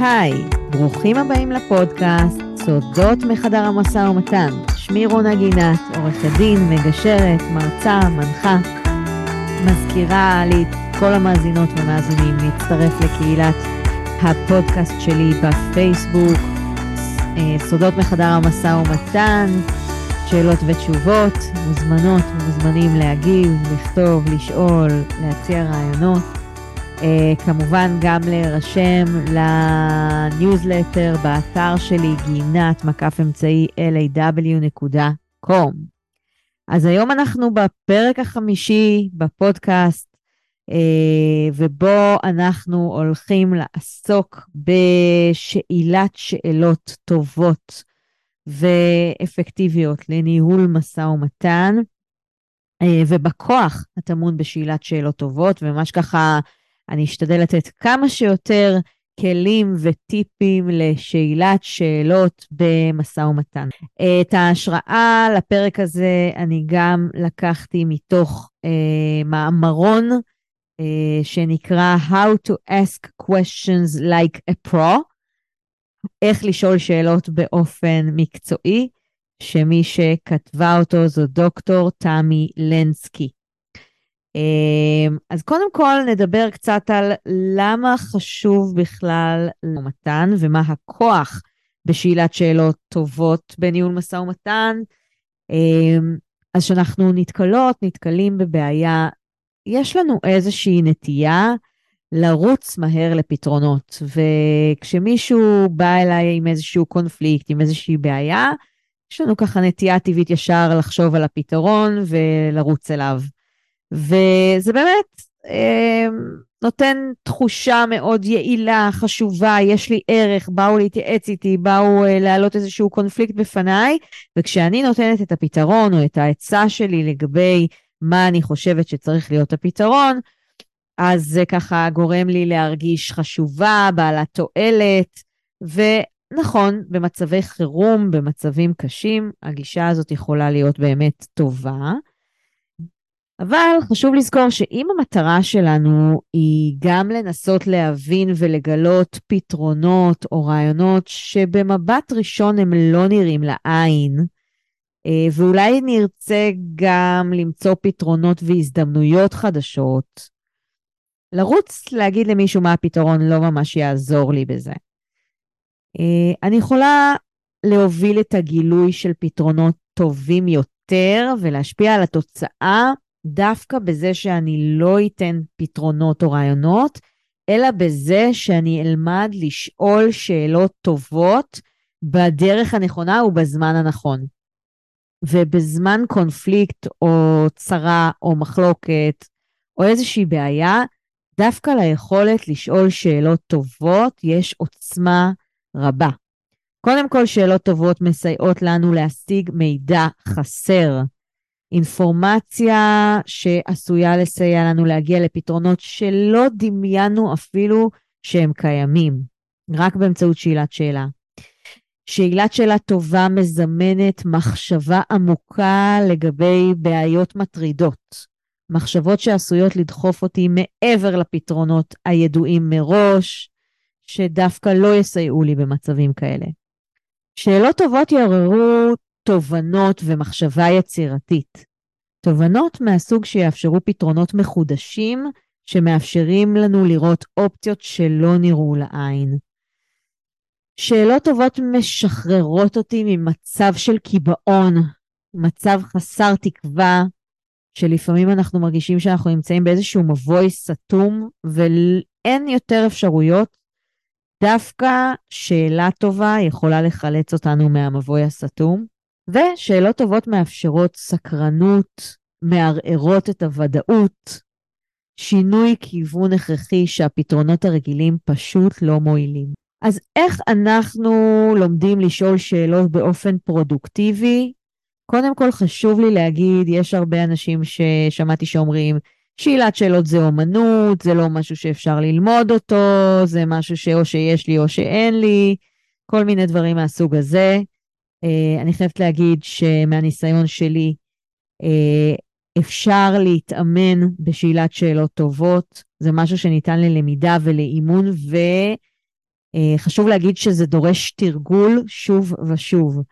היי, ברוכים הבאים לפודקאסט סודות מחדר המשא ומתן. שמי רונה גינת, עורכת דין, מגשרת, מרצה, מנחה. מזכירה לי את כל המאזינות והמאזינים להצטרף לקהילת הפודקאסט שלי בפייסבוק, אה, סודות מחדר המשא ומתן, שאלות ותשובות, מוזמנות ומוזמנים להגיב, לכתוב, לשאול, להציע רעיונות. Uh, כמובן גם להירשם לניוזלטר באתר שלי, גינת, מקף אמצעי law.com. אז היום אנחנו בפרק החמישי בפודקאסט, uh, ובו אנחנו הולכים לעסוק בשאילת שאלות טובות ואפקטיביות לניהול משא ומתן, uh, ובכוח הטמון בשאלת שאלות טובות, וממש ככה אני אשתדל לתת כמה שיותר כלים וטיפים לשאלת שאלות במשא ומתן. את ההשראה לפרק הזה אני גם לקחתי מתוך אה, מאמרון אה, שנקרא How to ask questions like a pro, איך לשאול שאלות באופן מקצועי, שמי שכתבה אותו זו דוקטור תמי לנסקי. אמ, אז קודם כל נדבר קצת על למה חשוב בכלל למתן ומה הכוח בשאלת שאלות טובות בניהול משא ומתן. אמ, אז כשאנחנו נתקלות, נתקלים בבעיה, יש לנו איזושהי נטייה לרוץ מהר לפתרונות. וכשמישהו בא אליי עם איזשהו קונפליקט, עם איזושהי בעיה, יש לנו ככה נטייה טבעית ישר לחשוב על הפתרון ולרוץ אליו. וזה באמת אה, נותן תחושה מאוד יעילה, חשובה, יש לי ערך, באו להתייעץ איתי, באו אה, להעלות איזשהו קונפליקט בפניי, וכשאני נותנת את הפתרון או את העצה שלי לגבי מה אני חושבת שצריך להיות הפתרון, אז זה ככה גורם לי להרגיש חשובה, בעלת תועלת, ונכון, במצבי חירום, במצבים קשים, הגישה הזאת יכולה להיות באמת טובה. אבל חשוב לזכור שאם המטרה שלנו היא גם לנסות להבין ולגלות פתרונות או רעיונות שבמבט ראשון הם לא נראים לעין, אה, ואולי נרצה גם למצוא פתרונות והזדמנויות חדשות, לרוץ להגיד למישהו מה הפתרון לא ממש יעזור לי בזה. אה, אני יכולה להוביל את הגילוי של פתרונות טובים יותר ולהשפיע על התוצאה דווקא בזה שאני לא אתן פתרונות או רעיונות, אלא בזה שאני אלמד לשאול שאלות טובות בדרך הנכונה ובזמן הנכון. ובזמן קונפליקט או צרה או מחלוקת או איזושהי בעיה, דווקא ליכולת לשאול שאלות טובות יש עוצמה רבה. קודם כל, שאלות טובות מסייעות לנו להשיג מידע חסר. אינפורמציה שעשויה לסייע לנו להגיע לפתרונות שלא דמיינו אפילו שהם קיימים, רק באמצעות שאלת שאלה. שאלת שאלה טובה מזמנת מחשבה עמוקה לגבי בעיות מטרידות, מחשבות שעשויות לדחוף אותי מעבר לפתרונות הידועים מראש, שדווקא לא יסייעו לי במצבים כאלה. שאלות טובות יעוררו תובנות ומחשבה יצירתית. תובנות מהסוג שיאפשרו פתרונות מחודשים, שמאפשרים לנו לראות אופציות שלא נראו לעין. שאלות טובות משחררות אותי ממצב של קיבעון, מצב חסר תקווה, שלפעמים אנחנו מרגישים שאנחנו נמצאים באיזשהו מבוי סתום ואין יותר אפשרויות. דווקא שאלה טובה יכולה לחלץ אותנו מהמבוי הסתום. ושאלות טובות מאפשרות סקרנות, מערערות את הוודאות, שינוי כיוון הכרחי שהפתרונות הרגילים פשוט לא מועילים. אז איך אנחנו לומדים לשאול שאלות באופן פרודוקטיבי? קודם כל חשוב לי להגיד, יש הרבה אנשים ששמעתי שאומרים, שאלת שאלות זה אומנות, זה לא משהו שאפשר ללמוד אותו, זה משהו שאו שיש לי או שאין לי, כל מיני דברים מהסוג הזה. Uh, אני חייבת להגיד שמהניסיון שלי, uh, אפשר להתאמן בשאלת שאלות טובות. זה משהו שניתן ללמידה ולאימון, אה, חשוב להגיד שזה דורש תרגול שוב ושוב.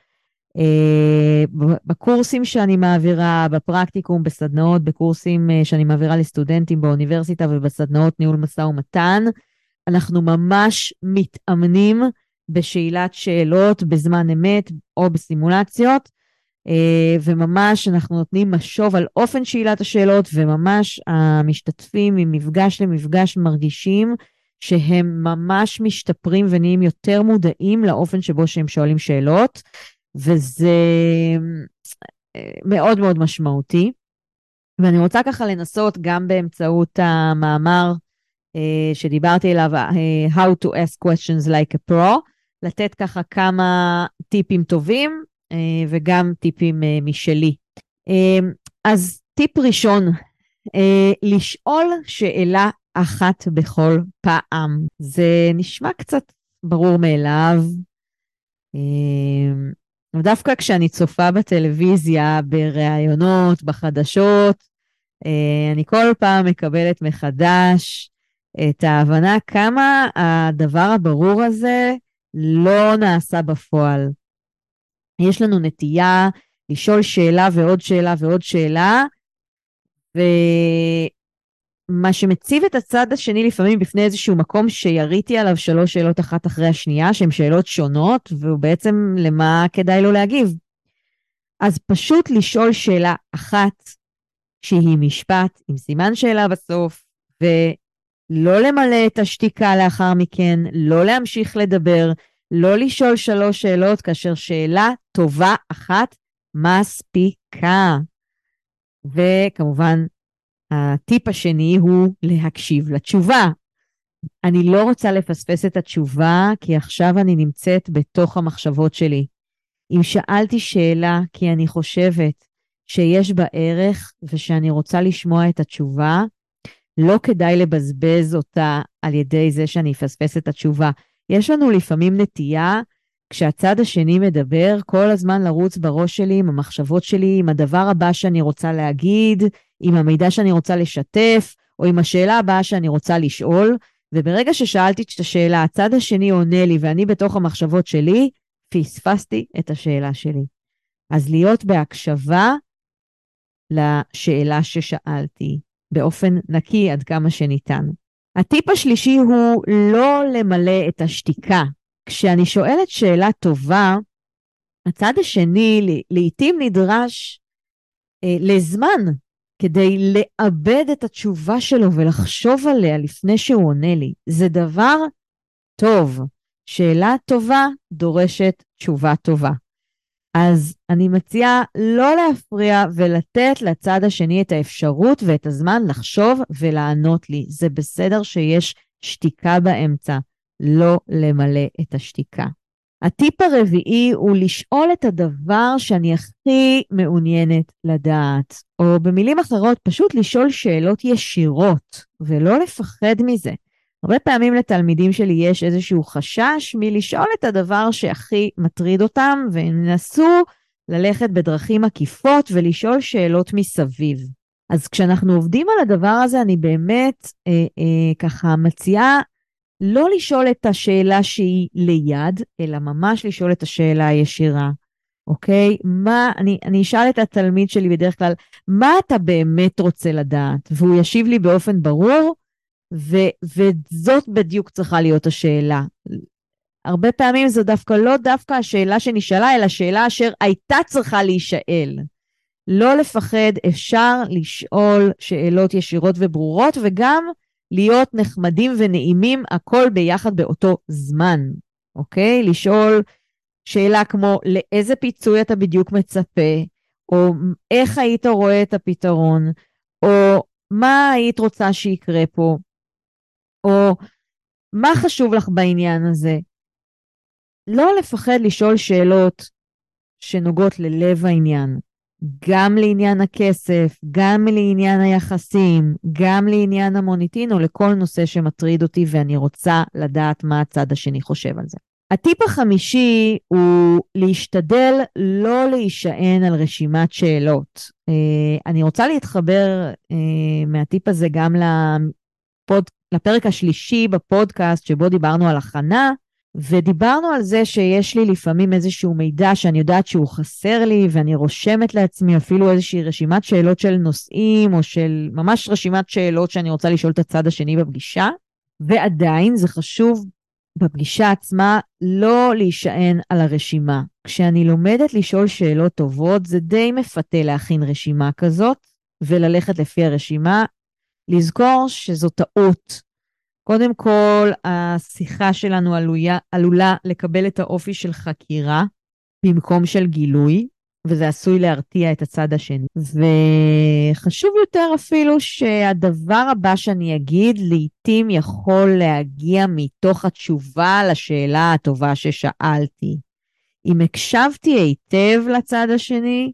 אה, בקורסים שאני מעבירה, בפרקטיקום, בסדנאות, בקורסים אה, שאני מעבירה לסטודנטים באוניברסיטה ובסדנאות ניהול משא ומתן, אנחנו ממש מתאמנים בשאלת שאלות בזמן אמת או בסימולציות, אה, וממש אנחנו נותנים משוב על אופן שאלת השאלות, וממש המשתתפים ממפגש למפגש מרגישים שהם ממש משתפרים ונהיים יותר מודעים לאופן שבו שהם שואלים שאלות. וזה אה, מאוד מאוד משמעותי. ואני רוצה ככה לנסות גם באמצעות המאמר uh, שדיברתי עליו, How to ask questions like a pro, לתת ככה כמה טיפים טובים uh, וגם טיפים uh, משלי. Uh, אז טיפ ראשון, לשאול שאלה אחת בכל פעם. זה נשמע קצת ברור מאליו. דווקא כשאני צופה בטלוויזיה, בראיונות, בחדשות, אה, אני כל פעם מקבלת מחדש את ההבנה כמה הדבר הברור הזה לא נעשה בפועל. יש לנו נטייה לשאול שאלה ועוד שאלה ועוד שאלה, מה שמציב את הצד השני לפעמים בפני איזשהו מקום שיריתי עליו שלוש שאלות אחת אחרי השנייה, שהן שאלות שונות, והוא בעצם למה כדאי לו להגיב. אז פשוט לשאול שאלה אחת שהיא משפט עם סימן שאלה בסוף, ולא למלא את השתיקה לאחר מכן, לא להמשיך לדבר, לא לשאול שלוש שאלות, כאשר שאלה טובה אחת מספיקה. וכמובן, הטיפ השני הוא להקשיב לתשובה. אני לא רוצה לפספס את התשובה, כי עכשיו אני נמצאת בתוך המחשבות שלי. אם שאלתי שאלה כי אני חושבת שיש בה ערך ושאני רוצה לשמוע את התשובה, לא כדאי לבזבז אותה על ידי זה שאני אפספס את התשובה. יש לנו לפעמים נטייה, כשהצד השני מדבר, כל הזמן לרוץ בראש שלי עם המחשבות שלי, עם הדבר הבא שאני רוצה להגיד, עם המידע שאני רוצה לשתף, או עם השאלה הבאה שאני רוצה לשאול, וברגע ששאלתי את השאלה, הצד השני עונה לי ואני בתוך המחשבות שלי, פספסתי את השאלה שלי. אז להיות בהקשבה לשאלה ששאלתי, באופן נקי עד כמה שניתן. הטיפ השלישי הוא לא למלא את השתיקה. כשאני שואלת שאלה טובה, הצד השני לעתים נדרש אה, לזמן כדי לאבד את התשובה שלו ולחשוב עליה לפני שהוא עונה לי. זה דבר טוב. שאלה טובה דורשת תשובה טובה. אז אני מציעה לא להפריע ולתת לצד השני את האפשרות ואת הזמן לחשוב ולענות לי. זה בסדר שיש שתיקה באמצע, לא למלא את השתיקה. הטיפ הרביעי הוא לשאול את הדבר שאני הכי מעוניינת לדעת, או במילים אחרות, פשוט לשאול שאלות ישירות, ולא לפחד מזה. הרבה פעמים לתלמידים שלי יש איזשהו חשש מלשאול את הדבר שהכי מטריד אותם, וינסו ללכת בדרכים עקיפות ולשאול שאלות מסביב. אז כשאנחנו עובדים על הדבר הזה, אני באמת אה, אה, ככה מציעה לא לשאול את השאלה שהיא ליד, אלא ממש לשאול את השאלה הישירה, אוקיי? מה, אני, אני אשאל את התלמיד שלי בדרך כלל, מה אתה באמת רוצה לדעת? והוא ישיב לי באופן ברור, ו, וזאת בדיוק צריכה להיות השאלה. הרבה פעמים זו דווקא לא דווקא השאלה שנשאלה, אלא שאלה אשר הייתה צריכה להישאל. לא לפחד, אפשר לשאול שאלות ישירות וברורות, וגם להיות נחמדים ונעימים, הכל ביחד באותו זמן, אוקיי? לשאול שאלה כמו, לאיזה פיצוי אתה בדיוק מצפה, או איך היית רואה את הפתרון, או מה היית רוצה שיקרה פה, או מה חשוב לך בעניין הזה. לא לפחד לשאול שאלות שנוגעות ללב העניין. גם לעניין הכסף, גם לעניין היחסים, גם לעניין המוניטין או לכל נושא שמטריד אותי ואני רוצה לדעת מה הצד השני חושב על זה. הטיפ החמישי הוא להשתדל לא להישען על רשימת שאלות. Uh, אני רוצה להתחבר uh, מהטיפ הזה גם לפוד, לפרק השלישי בפודקאסט שבו דיברנו על הכנה, ודיברנו על זה שיש לי לפעמים איזשהו מידע שאני יודעת שהוא חסר לי, ואני רושמת לעצמי אפילו איזושהי רשימת שאלות של נושאים, או של ממש רשימת שאלות שאני רוצה לשאול את הצד השני בפגישה, ועדיין זה חשוב בפגישה עצמה לא להישען על הרשימה. כשאני לומדת לשאול שאלות טובות, זה די מפתה להכין רשימה כזאת וללכת לפי הרשימה. לזכור שזו טעות. קודם כל, השיחה שלנו עלויה, עלולה לקבל את האופי של חקירה במקום של גילוי, וזה עשוי להרתיע את הצד השני. וחשוב יותר אפילו שהדבר הבא שאני אגיד לעתים יכול להגיע מתוך התשובה לשאלה הטובה ששאלתי. אם הקשבתי היטב לצד השני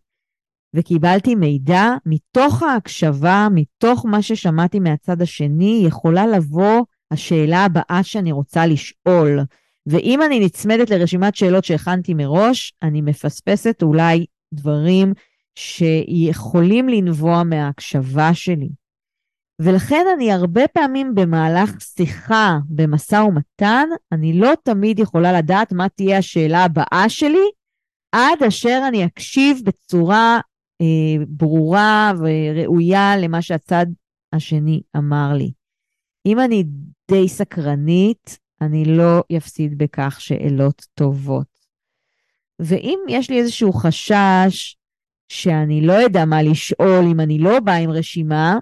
וקיבלתי מידע, מתוך ההקשבה, מתוך מה ששמעתי מהצד השני, יכולה לבוא השאלה הבאה שאני רוצה לשאול. ואם אני נצמדת לרשימת שאלות שהכנתי מראש, אני מפספסת אולי דברים שיכולים לנבוע מההקשבה שלי. ולכן אני הרבה פעמים במהלך שיחה במשא ומתן, אני לא תמיד יכולה לדעת מה תהיה השאלה הבאה שלי, עד אשר אני אקשיב בצורה ברורה וראויה למה שהצד השני אמר לי. אם אני די סקרנית, אני לא אפסיד בכך שאלות טובות. ואם יש לי איזשהו חשש שאני לא יודע מה לשאול אם אני לא באה עם רשימה,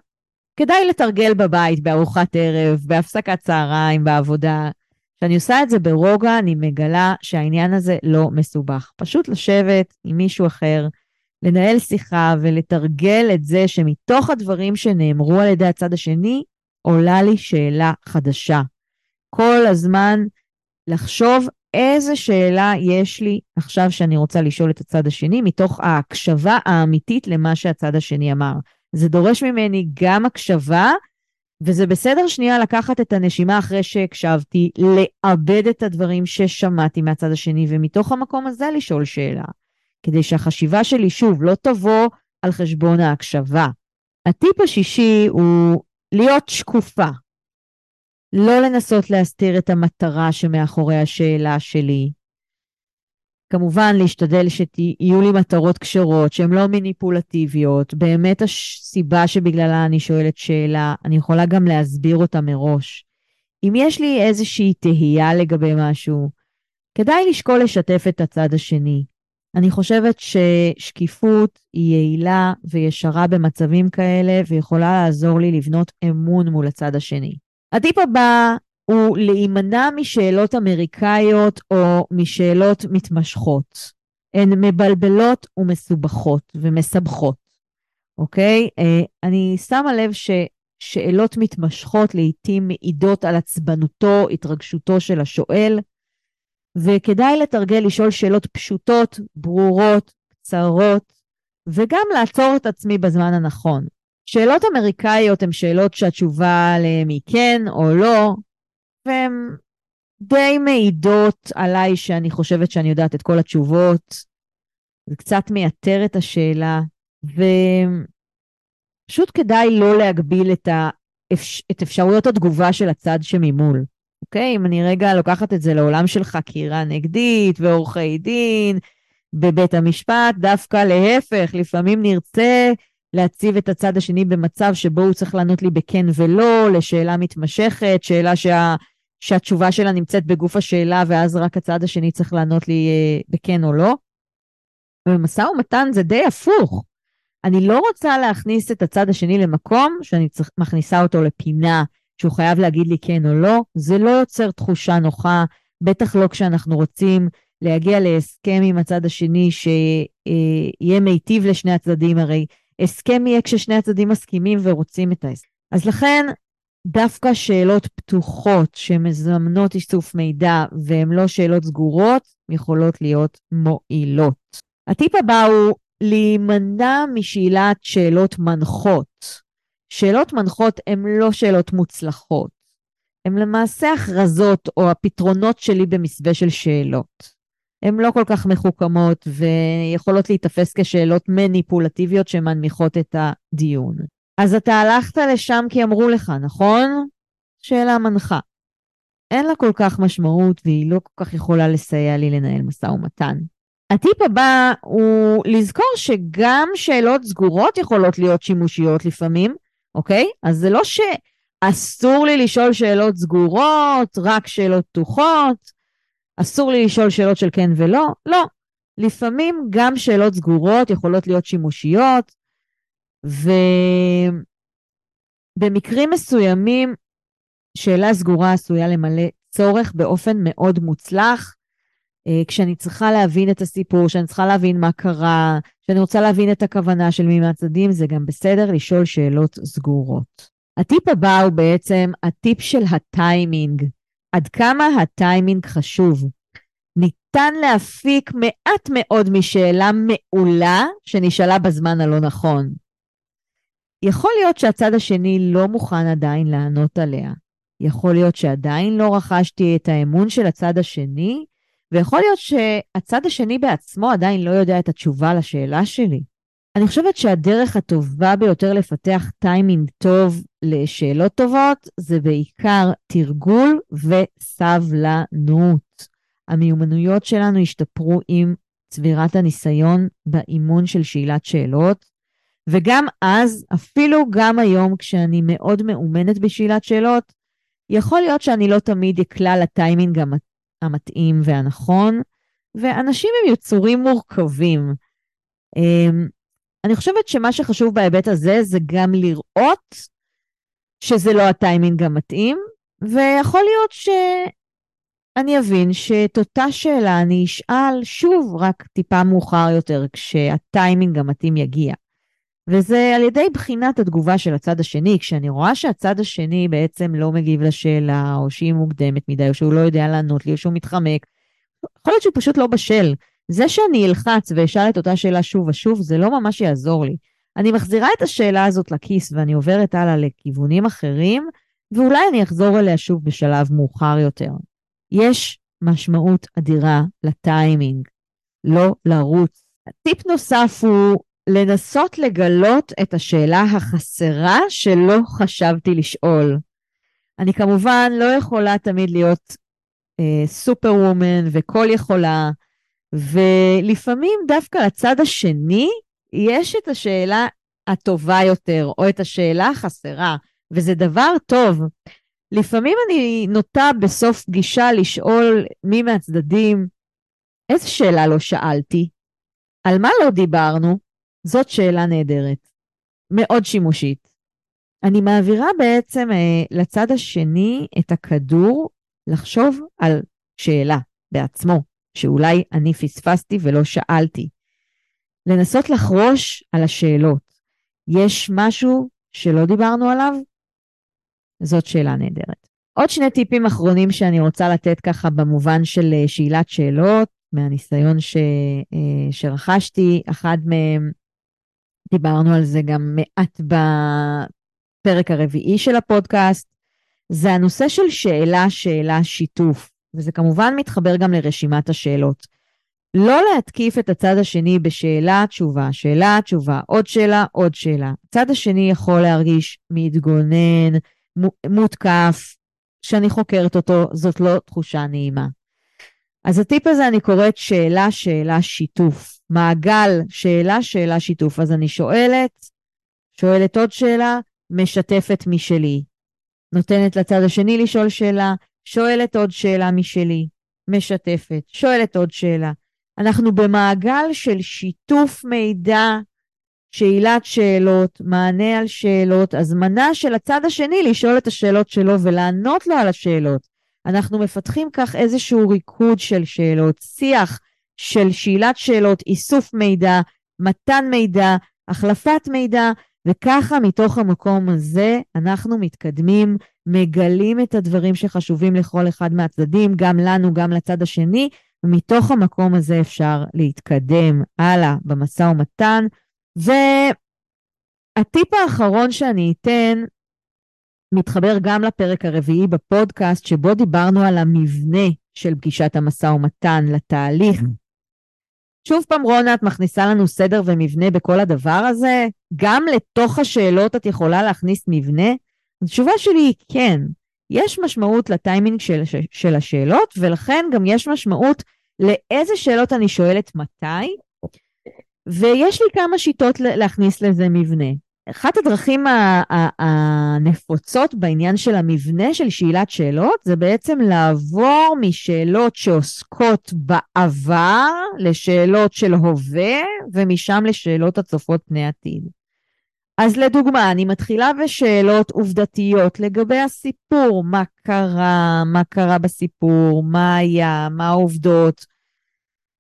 כדאי לתרגל בבית, בארוחת ערב, בהפסקת צהריים, בעבודה. כשאני עושה את זה ברוגע, אני מגלה שהעניין הזה לא מסובך. פשוט לשבת עם מישהו אחר, לנהל שיחה ולתרגל את זה שמתוך הדברים שנאמרו על ידי הצד השני, עולה לי שאלה חדשה. כל הזמן לחשוב איזה שאלה יש לי עכשיו שאני רוצה לשאול את הצד השני, מתוך ההקשבה האמיתית למה שהצד השני אמר. זה דורש ממני גם הקשבה, וזה בסדר שנייה לקחת את הנשימה אחרי שהקשבתי, לאבד את הדברים ששמעתי מהצד השני, ומתוך המקום הזה לשאול שאלה. כדי שהחשיבה שלי, שוב, לא תבוא על חשבון ההקשבה. הטיפ השישי הוא להיות שקופה. לא לנסות להסתיר את המטרה שמאחורי השאלה שלי. כמובן, להשתדל שיהיו לי מטרות כשרות, שהן לא מניפולטיביות. באמת הסיבה שבגללה אני שואלת שאלה, אני יכולה גם להסביר אותה מראש. אם יש לי איזושהי תהייה לגבי משהו, כדאי לשקול לשתף את הצד השני. אני חושבת ששקיפות היא יעילה וישרה במצבים כאלה, ויכולה לעזור לי לבנות אמון מול הצד השני. הטיפ הבא הוא להימנע משאלות אמריקאיות או משאלות מתמשכות. הן מבלבלות ומסובכות ומסבכות, אוקיי? אה, אני שמה לב ששאלות מתמשכות לעתים מעידות על עצבנותו, התרגשותו של השואל, וכדאי לתרגל לשאול שאלות פשוטות, ברורות, קצרות, וגם לעצור את עצמי בזמן הנכון. שאלות אמריקאיות הן שאלות שהתשובה עליהן היא כן או לא, והן די מעידות עליי שאני חושבת שאני יודעת את כל התשובות. זה קצת מייתר את השאלה, ופשוט כדאי לא להגביל את, האפש... את אפשרויות התגובה של הצד שממול. אוקיי? אם אני רגע לוקחת את זה לעולם של חקירה נגדית ועורכי דין בבית המשפט, דווקא להפך, לפעמים נרצה להציב את הצד השני במצב שבו הוא צריך לענות לי בכן ולא, לשאלה מתמשכת, שאלה שה, שהתשובה שלה נמצאת בגוף השאלה, ואז רק הצד השני צריך לענות לי אה, בכן או לא. ובמשא ומתן זה די הפוך. אני לא רוצה להכניס את הצד השני למקום שאני צריך, מכניסה אותו לפינה שהוא חייב להגיד לי כן או לא. זה לא יוצר תחושה נוחה, בטח לא כשאנחנו רוצים להגיע להסכם עם הצד השני שיהיה מיטיב לשני הצדדים, הרי הסכם יהיה כששני הצדדים מסכימים ורוצים את ההסכם. אז לכן, דווקא שאלות פתוחות שמזמנות איסוף מידע והן לא שאלות סגורות, יכולות להיות מועילות. הטיפ הבא הוא להימנע משאלת שאלות מנחות. שאלות מנחות הן לא שאלות מוצלחות, הן למעשה הכרזות או הפתרונות שלי במסווה של שאלות. הן לא כל כך מחוכמות ויכולות להיתפס כשאלות מניפולטיביות שמנמיכות את הדיון. אז אתה הלכת לשם כי אמרו לך, נכון? שאלה מנחה. אין לה כל כך משמעות והיא לא כל כך יכולה לסייע לי לנהל משא ומתן. הטיפ הבא הוא לזכור שגם שאלות סגורות יכולות להיות שימושיות לפעמים, אוקיי? אז זה לא שאסור לי לשאול שאלות סגורות, רק שאלות פתוחות, אסור לי לשאול שאלות של כן ולא, לא. לפעמים גם שאלות סגורות יכולות להיות שימושיות, ובמקרים מסוימים שאלה סגורה עשויה למלא צורך באופן מאוד מוצלח. אה, כשאני צריכה להבין את הסיפור, כשאני צריכה להבין מה קרה, כשאני רוצה להבין את הכוונה של מי מהצדדים, זה גם בסדר לשאול שאלות סגורות. הטיפ הבא הוא בעצם הטיפ של הטיימינג. עד כמה הטיימינג חשוב. ניתן להפיק מעט מאוד משאלה מעולה שנשאלה בזמן הלא נכון. יכול להיות שהצד השני לא מוכן עדיין לענות עליה. יכול להיות שעדיין לא רכשתי את האמון של הצד השני, ויכול להיות שהצד השני בעצמו עדיין לא יודע את התשובה לשאלה שלי. אני חושבת שהדרך הטובה ביותר לפתח טיימינג טוב לשאלות טובות זה בעיקר תרגול וסבלנות. המיומנויות שלנו השתפרו עם צבירת הניסיון באימון של שאלת שאלות, וגם אז, אפילו גם היום כשאני מאוד מאומנת בשאלת שאלות, יכול להיות שאני לא תמיד אקלע לטיימינג המתאים והנכון, ואנשים הם יצורים מורכבים. אמ, אני חושבת שמה שחשוב בהיבט הזה זה גם לראות שזה לא הטיימינג המתאים, ויכול להיות שאני אבין שאת אותה שאלה אני אשאל שוב רק טיפה מאוחר יותר, כשהטיימינג המתאים יגיע. וזה על ידי בחינת התגובה של הצד השני. כשאני רואה שהצד השני בעצם לא מגיב לשאלה, או שהיא מוקדמת מדי, או שהוא לא יודע לענות לי, או שהוא מתחמק, יכול להיות שהוא פשוט לא בשל. זה שאני אלחץ ואשאל את אותה שאלה שוב ושוב, זה לא ממש יעזור לי. אני מחזירה את השאלה הזאת לכיס ואני עוברת הלאה לכיוונים אחרים, ואולי אני אחזור אליה שוב בשלב מאוחר יותר. יש משמעות אדירה לטיימינג, לא לרוץ. טיפ נוסף הוא לנסות לגלות את השאלה החסרה שלא חשבתי לשאול. אני כמובן לא יכולה תמיד להיות סופר uh, וומן וכל יכולה, ולפעמים דווקא לצד השני יש את השאלה הטובה יותר, או את השאלה החסרה, וזה דבר טוב. לפעמים אני נוטה בסוף פגישה לשאול מי מהצדדים, איזה שאלה לא שאלתי? על מה לא דיברנו? זאת שאלה נהדרת, מאוד שימושית. אני מעבירה בעצם אה, לצד השני את הכדור לחשוב על שאלה בעצמו, שאולי אני פספסתי ולא שאלתי. לנסות לחרוש על השאלות. יש משהו שלא דיברנו עליו? זאת שאלה נהדרת. עוד שני טיפים אחרונים שאני רוצה לתת ככה במובן של אה, שאלת שאלות, מהניסיון ש, אה, שרכשתי. אחד מהם דיברנו על זה גם מעט בפרק הרביעי של הפודקאסט, זה הנושא של שאלה, שאלה, שיתוף, וזה כמובן מתחבר גם לרשימת השאלות. לא להתקיף את הצד השני בשאלה, תשובה, שאלה, תשובה, עוד שאלה, עוד שאלה. הצד השני יכול להרגיש מתגונן, מותקף, שאני חוקרת אותו, זאת לא תחושה נעימה. אז הטיפ הזה אני קוראת שאלה, שאלה, שיתוף. מעגל, שאלה, שאלה, שיתוף. אז אני שואלת, שואלת עוד שאלה, משתפת משלי. נותנת לצד השני לשאול שאלה, שואלת עוד שאלה משלי, משתפת, שואלת עוד שאלה. אנחנו במעגל של שיתוף מידע, שאלת שאלות, מענה על שאלות, הזמנה של הצד השני לשאול את השאלות שלו ולענות לו על השאלות. אנחנו מפתחים כך איזשהו ריקוד של שאלות, שיח של שאלת שאלות, איסוף מידע, מתן מידע, החלפת מידע, וככה מתוך המקום הזה אנחנו מתקדמים, מגלים את הדברים שחשובים לכל אחד מהצדדים, גם לנו, גם לצד השני, ומתוך המקום הזה אפשר להתקדם הלאה במשא ומתן. והטיפ האחרון שאני אתן מתחבר גם לפרק הרביעי בפודקאסט, שבו דיברנו על המבנה של פגישת המשא ומתן, לתהליך. Mm-hmm. שוב פעם, רונה, את מכניסה לנו סדר ומבנה בכל הדבר הזה? גם לתוך השאלות את יכולה להכניס מבנה? התשובה שלי היא כן. יש משמעות לטיימינג של, של השאלות, ולכן גם יש משמעות לאיזה שאלות אני שואלת מתי, ויש לי כמה שיטות להכניס לזה מבנה. אחת הדרכים הנפוצות בעניין של המבנה של שאלת שאלות זה בעצם לעבור משאלות שעוסקות בעבר לשאלות של הווה ומשם לשאלות הצופות פני עתיד. אז לדוגמה, אני מתחילה בשאלות עובדתיות לגבי הסיפור, מה קרה, מה קרה בסיפור, מה היה, מה העובדות,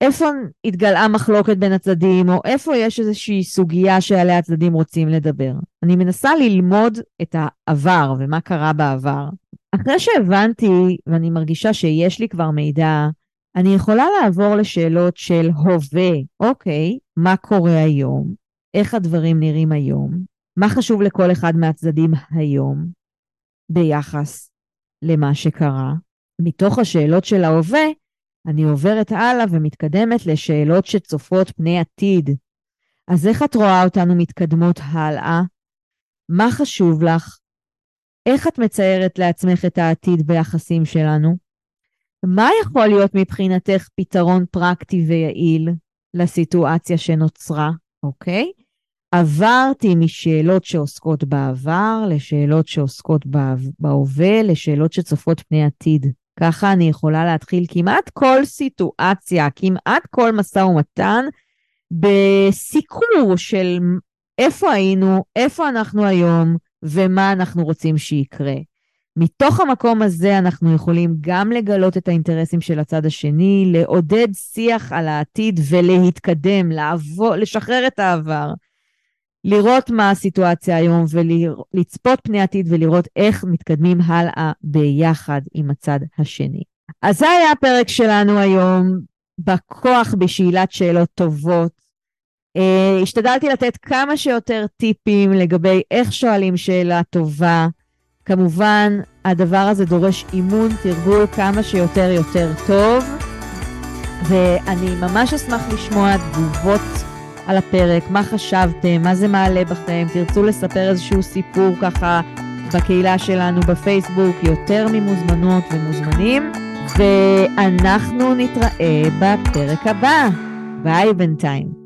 איפה התגלעה מחלוקת בין הצדדים, או איפה יש איזושהי סוגיה שעליה הצדדים רוצים לדבר. אני מנסה ללמוד את העבר ומה קרה בעבר. אחרי שהבנתי, ואני מרגישה שיש לי כבר מידע, אני יכולה לעבור לשאלות של הווה, אוקיי, מה קורה היום? איך הדברים נראים היום? מה חשוב לכל אחד מהצדדים היום ביחס למה שקרה? מתוך השאלות של ההווה, אני עוברת הלאה ומתקדמת לשאלות שצופות פני עתיד. אז איך את רואה אותנו מתקדמות הלאה? מה חשוב לך? איך את מציירת לעצמך את העתיד ביחסים שלנו? מה יכול להיות מבחינתך פתרון פרקטי ויעיל לסיטואציה שנוצרה, אוקיי? עברתי משאלות שעוסקות בעבר לשאלות שעוסקות בהווה, לשאלות שצופות פני עתיד. ככה אני יכולה להתחיל כמעט כל סיטואציה, כמעט כל משא ומתן, בסיקור של איפה היינו, איפה אנחנו היום ומה אנחנו רוצים שיקרה. מתוך המקום הזה אנחנו יכולים גם לגלות את האינטרסים של הצד השני, לעודד שיח על העתיד ולהתקדם, לעבור, לשחרר את העבר, לראות מה הסיטואציה היום ולצפות פני עתיד ולראות איך מתקדמים הלאה ביחד עם הצד השני. אז זה היה הפרק שלנו היום, בכוח בשאלת שאלות טובות. Uh, השתדלתי לתת כמה שיותר טיפים לגבי איך שואלים שאלה טובה. כמובן, הדבר הזה דורש אימון, תרגול כמה שיותר יותר טוב, ואני ממש אשמח לשמוע תגובות על הפרק, מה חשבתם, מה זה מעלה בכם, תרצו לספר איזשהו סיפור ככה בקהילה שלנו בפייסבוק, יותר ממוזמנות ומוזמנים, ואנחנו נתראה בפרק הבא. ביי בינתיים.